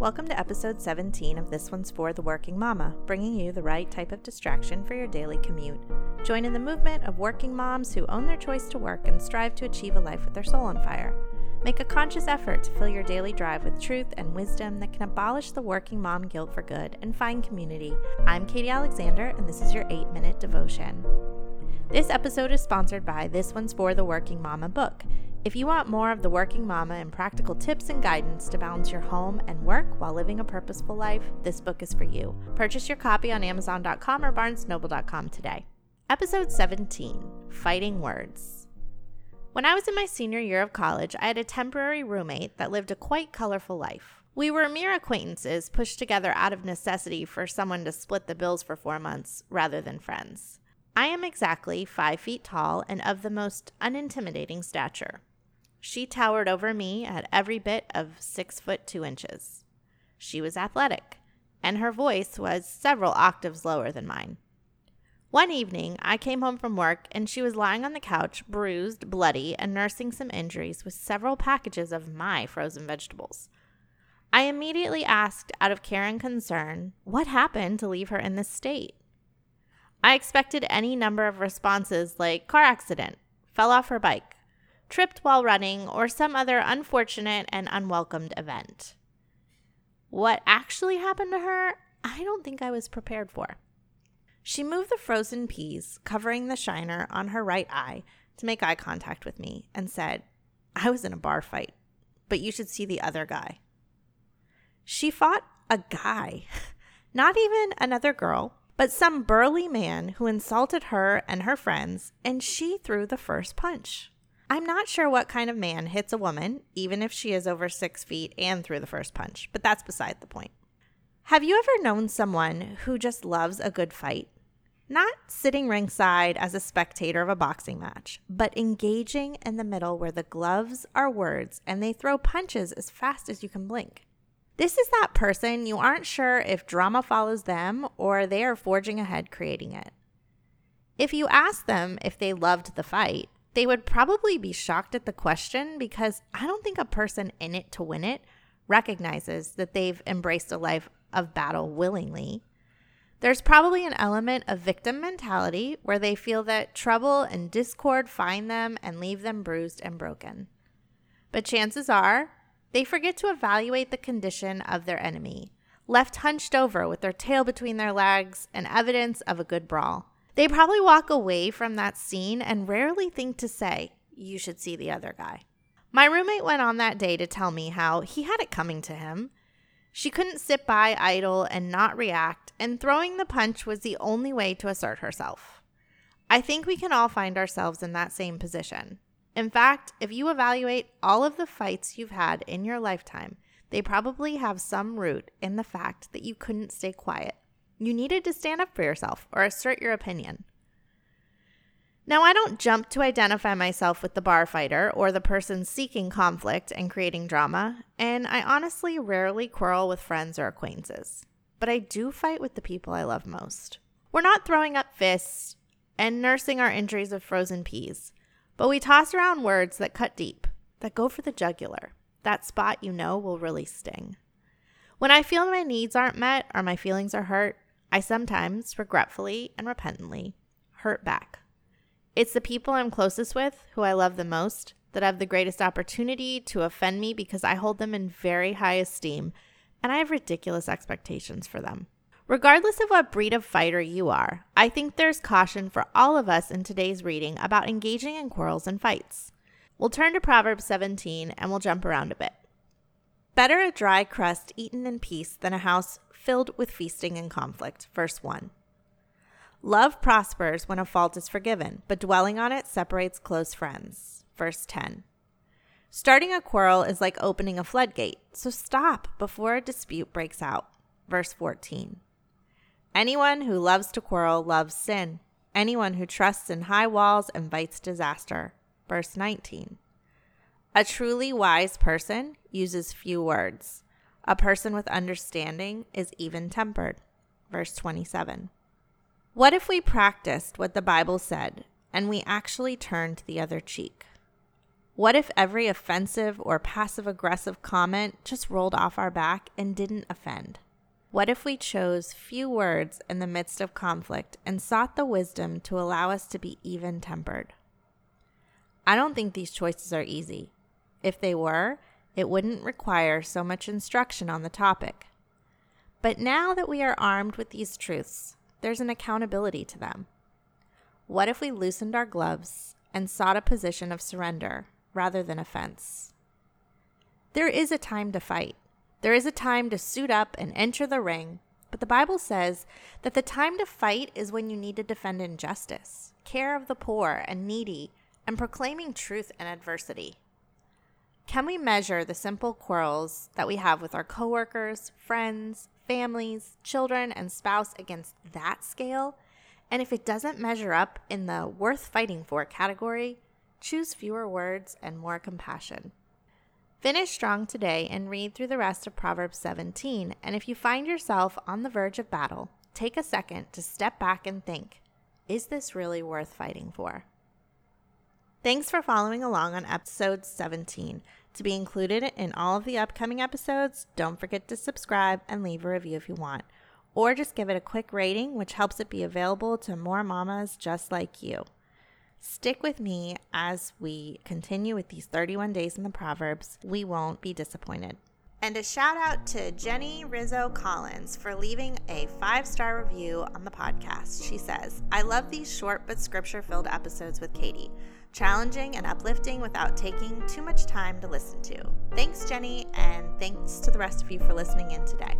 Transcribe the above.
Welcome to episode 17 of This One's for the Working Mama, bringing you the right type of distraction for your daily commute. Join in the movement of working moms who own their choice to work and strive to achieve a life with their soul on fire. Make a conscious effort to fill your daily drive with truth and wisdom that can abolish the working mom guilt for good and find community. I'm Katie Alexander, and this is your 8 minute devotion. This episode is sponsored by This One's for the Working Mama book. If you want more of the working mama and practical tips and guidance to balance your home and work while living a purposeful life, this book is for you. Purchase your copy on Amazon.com or BarnesNoble.com today. Episode 17 Fighting Words. When I was in my senior year of college, I had a temporary roommate that lived a quite colorful life. We were mere acquaintances pushed together out of necessity for someone to split the bills for four months rather than friends. I am exactly five feet tall and of the most unintimidating stature. She towered over me at every bit of six foot two inches. She was athletic, and her voice was several octaves lower than mine. One evening, I came home from work and she was lying on the couch, bruised, bloody, and nursing some injuries with several packages of my frozen vegetables. I immediately asked, out of care and concern, what happened to leave her in this state? I expected any number of responses like car accident, fell off her bike, tripped while running, or some other unfortunate and unwelcomed event. What actually happened to her, I don't think I was prepared for. She moved the frozen peas, covering the shiner on her right eye, to make eye contact with me and said, I was in a bar fight, but you should see the other guy. She fought a guy, not even another girl, but some burly man who insulted her and her friends, and she threw the first punch. I'm not sure what kind of man hits a woman, even if she is over six feet and threw the first punch, but that's beside the point. Have you ever known someone who just loves a good fight? Not sitting ringside as a spectator of a boxing match, but engaging in the middle where the gloves are words and they throw punches as fast as you can blink. This is that person you aren't sure if drama follows them or they are forging ahead creating it. If you ask them if they loved the fight, they would probably be shocked at the question because I don't think a person in it to win it recognizes that they've embraced a life of battle willingly. There's probably an element of victim mentality where they feel that trouble and discord find them and leave them bruised and broken. But chances are they forget to evaluate the condition of their enemy, left hunched over with their tail between their legs and evidence of a good brawl. They probably walk away from that scene and rarely think to say, You should see the other guy. My roommate went on that day to tell me how he had it coming to him. She couldn't sit by idle and not react, and throwing the punch was the only way to assert herself. I think we can all find ourselves in that same position. In fact, if you evaluate all of the fights you've had in your lifetime, they probably have some root in the fact that you couldn't stay quiet. You needed to stand up for yourself or assert your opinion. Now, I don't jump to identify myself with the bar fighter or the person seeking conflict and creating drama, and I honestly rarely quarrel with friends or acquaintances. But I do fight with the people I love most. We're not throwing up fists and nursing our injuries of frozen peas, but we toss around words that cut deep, that go for the jugular, that spot you know will really sting. When I feel my needs aren't met or my feelings are hurt, I sometimes, regretfully and repentantly, hurt back. It's the people I'm closest with, who I love the most, that have the greatest opportunity to offend me because I hold them in very high esteem and I have ridiculous expectations for them. Regardless of what breed of fighter you are, I think there's caution for all of us in today's reading about engaging in quarrels and fights. We'll turn to Proverbs 17 and we'll jump around a bit. Better a dry crust eaten in peace than a house filled with feasting and conflict. Verse 1. Love prospers when a fault is forgiven, but dwelling on it separates close friends. Verse 10. Starting a quarrel is like opening a floodgate, so stop before a dispute breaks out. Verse 14. Anyone who loves to quarrel loves sin. Anyone who trusts in high walls invites disaster. Verse 19. A truly wise person uses few words. A person with understanding is even tempered. Verse 27. What if we practiced what the Bible said and we actually turned the other cheek? What if every offensive or passive aggressive comment just rolled off our back and didn't offend? What if we chose few words in the midst of conflict and sought the wisdom to allow us to be even tempered? I don't think these choices are easy. If they were, it wouldn't require so much instruction on the topic. But now that we are armed with these truths, there's an accountability to them. What if we loosened our gloves and sought a position of surrender rather than offense? There is a time to fight. There is a time to suit up and enter the ring, but the Bible says that the time to fight is when you need to defend injustice, care of the poor and needy, and proclaiming truth in adversity. Can we measure the simple quarrels that we have with our coworkers, friends, families, children, and spouse against that scale? And if it doesn't measure up in the worth fighting for category, choose fewer words and more compassion. Finish strong today and read through the rest of Proverbs 17. And if you find yourself on the verge of battle, take a second to step back and think is this really worth fighting for? Thanks for following along on episode 17. To be included in all of the upcoming episodes, don't forget to subscribe and leave a review if you want. Or just give it a quick rating, which helps it be available to more mamas just like you. Stick with me as we continue with these 31 days in the Proverbs. We won't be disappointed. And a shout out to Jenny Rizzo Collins for leaving a five star review on the podcast. She says, I love these short but scripture filled episodes with Katie. Challenging and uplifting without taking too much time to listen to. Thanks, Jenny, and thanks to the rest of you for listening in today.